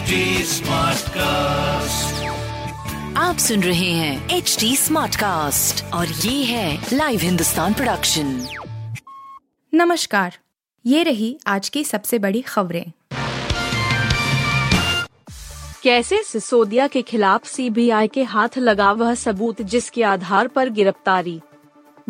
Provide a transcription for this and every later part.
HD Smartcast. आप सुन रहे हैं एच डी स्मार्ट कास्ट और ये है लाइव हिंदुस्तान प्रोडक्शन नमस्कार ये रही आज की सबसे बड़ी खबरें। कैसे सिसोदिया के खिलाफ सीबीआई के हाथ लगा वह सबूत जिसके आधार पर गिरफ्तारी?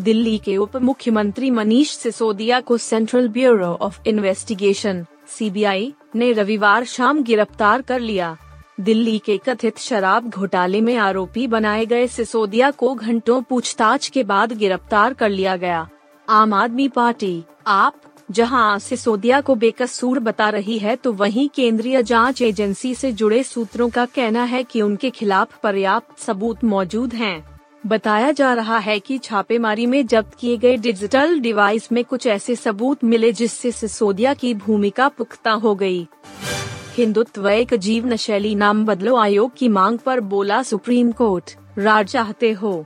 दिल्ली के उप मुख्यमंत्री मनीष सिसोदिया को Central Bureau of Investigation CBI ने रविवार शाम गिरफ़्तार कर लिया दिल्ली के कथित शराब घोटाले में आरोपी बनाए गए सिसोदिया को घंटों पूछताछ के बाद गिरफ़्तार कर लिया गया आम आदमी पार्टी, आप, जहाँ सिसोदिया को बेकसूर बता रही है तो वहीं केंद्रीय जाँच एजेंसी से जुड़े सूत्रों का कहना है कि उनके खिलाफ पर्याप्त सबूत मौजूद हैं। बताया जा रहा है कि छापेमारी में जब्त किए गए डिजिटल डिवाइस में कुछ ऐसे सबूत मिले जिससे सिसोदिया की भूमिका पुख्ता हो गई। हिंदुत्व एक जीवन शैली नाम बदलो आयोग की मांग पर बोला सुप्रीम कोर्ट, राज चाहते हो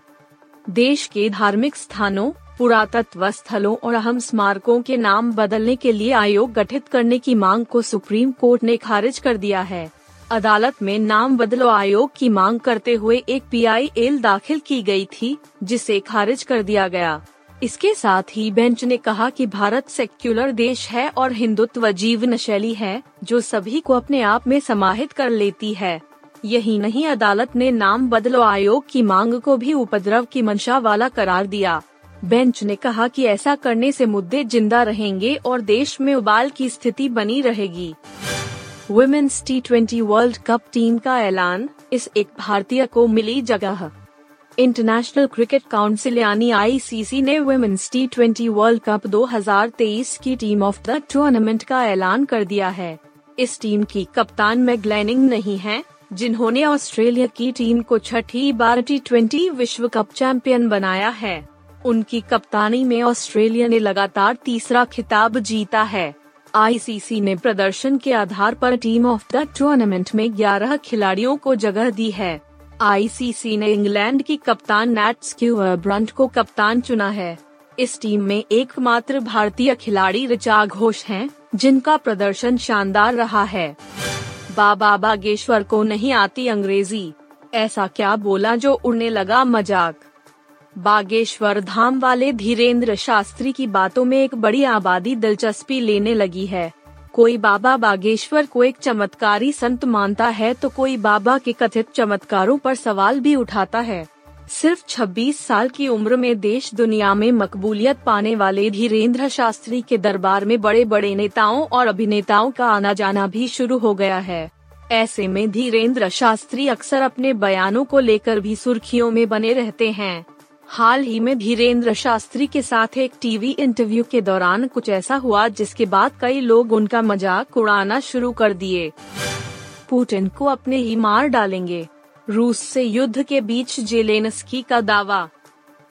देश के धार्मिक स्थानों, पुरातत्व स्थलों और अहम स्मारकों के नाम बदलने के लिए आयोग गठित करने की मांग को सुप्रीम कोर्ट ने खारिज कर दिया है अदालत में नाम बदलो आयोग की मांग करते हुए एक पीआईएल दाखिल की गई थी, जिसे खारिज कर दिया गया। इसके साथ ही बेंच ने कहा कि भारत सेक्युलर देश है और हिंदुत्व जीवन शैली है, जो सभी को अपने आप में समाहित कर लेती है। यही नहीं, अदालत ने नाम बदलो आयोग की मांग को भी उपद्रव की मंशा वाला करार दिया। बेंच ने कहा कि ऐसा करने से मुद्दे ज़िंदा रहेंगे और देश में उबाल की स्थिति बनी रहेगी। Women's T twenty World Cup team का ऐलान इस एक भारतीय को मिली जगह। इंटरनेशनल क्रिकेट काउंसिल यानी आईसीसी ने women's T twenty World Cup 2023 की टीम ऑफ़ द टूर्नामेंट का ऐलान कर दिया है। इस टीम की कप्तान में ग्लैनिंग नहीं है, जिन्होंने ऑस्ट्रेलिया की टीम को छठी बार टी ट्वेंटी विश्व कप चैंपियन बनाया है। उनकी कप्तानी में ऑस्ट्रेलिया ने लगातार तीसरा खिताब जीता है। आईसीसी ने प्रदर्शन के आधार पर टीम ऑफ़ द टूर्नामेंट में 11 खिलाड़ियों को जगह दी है। आईसीसी ने इंग्लैंड की कप्तान नैट स्क्यूअर ब्रंट को कप्तान चुना है। इस टीम में एकमात्र भारतीय खिलाड़ी ऋचा घोष हैं, जिनका प्रदर्शन शानदार रहा है। बाबा बागेश्वर को नहीं आती अंग्रेज़ी। ऐसा क्या बोला जो उड़ने लगा मज़ाक? बागेश्वर धाम वाले धीरेन्द्र शास्त्री की बातों में एक बड़ी आबादी दिलचस्पी लेने लगी है। कोई बाबा बागेश्वर को एक चमत्कारी संत मानता है तो कोई बाबा के कथित चमत्कारों पर सवाल भी उठाता है। सिर्फ़ 26 साल की उम्र में देश दुनिया में मकबूलियत पाने वाले धीरेन्द्र शास्त्री के दरबार में बड़े बड़े नेताओं और अभिनेताओं का आना जाना भी शुरू हो गया है। ऐसे में धीरेन्द्र शास्त्री अक्सर अपने बयानों को लेकर भी सुर्खियों में बने रहते हैं। हाल ही में धीरेन्द्र शास्त्री के साथ एक टीवी इंटरव्यू के दौरान कुछ ऐसा हुआ जिसके बाद कई लोग उनका मज़ाक उड़ाना शुरू कर दिए। पुतिन को अपने ही मार डालेंगे। रूस से युद्ध के बीच जेलेनस्की का दावा।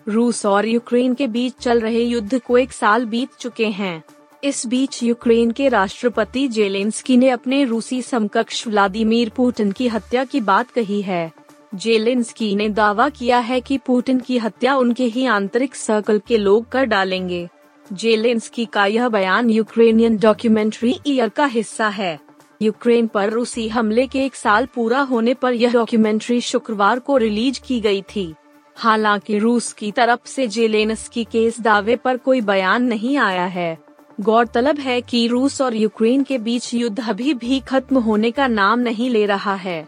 रूस और यूक्रेन के बीच चल रहे युद्ध को एक साल बीत चुके हैं। इस बीच यूक्रेन के राष्ट्रपति जेलेंस्की ने अपने रूसी समकक्ष व्लादिमीर पुतिन की हत्या की बात कही है। जेलेंस्की ने दावा किया है कि पुतिन की हत्या उनके ही आंतरिक सर्कल के लोग कर डालेंगे। जेलेंस्की का यह बयान यूक्रेनियन डॉक्यूमेंट्री ईयर का हिस्सा है। यूक्रेन पर रूसी हमले के एक साल पूरा होने पर यह डॉक्यूमेंट्री शुक्रवार को रिलीज़ की गई थी। हालाँकि रूस की तरफ़ से जेलेंस्की के इस दावे पर कोई बयान नहीं आया है। गौरतलब है कि रूस और यूक्रेन के बीच युद्ध अभी भी खत्म होने का नाम नहीं ले रहा है।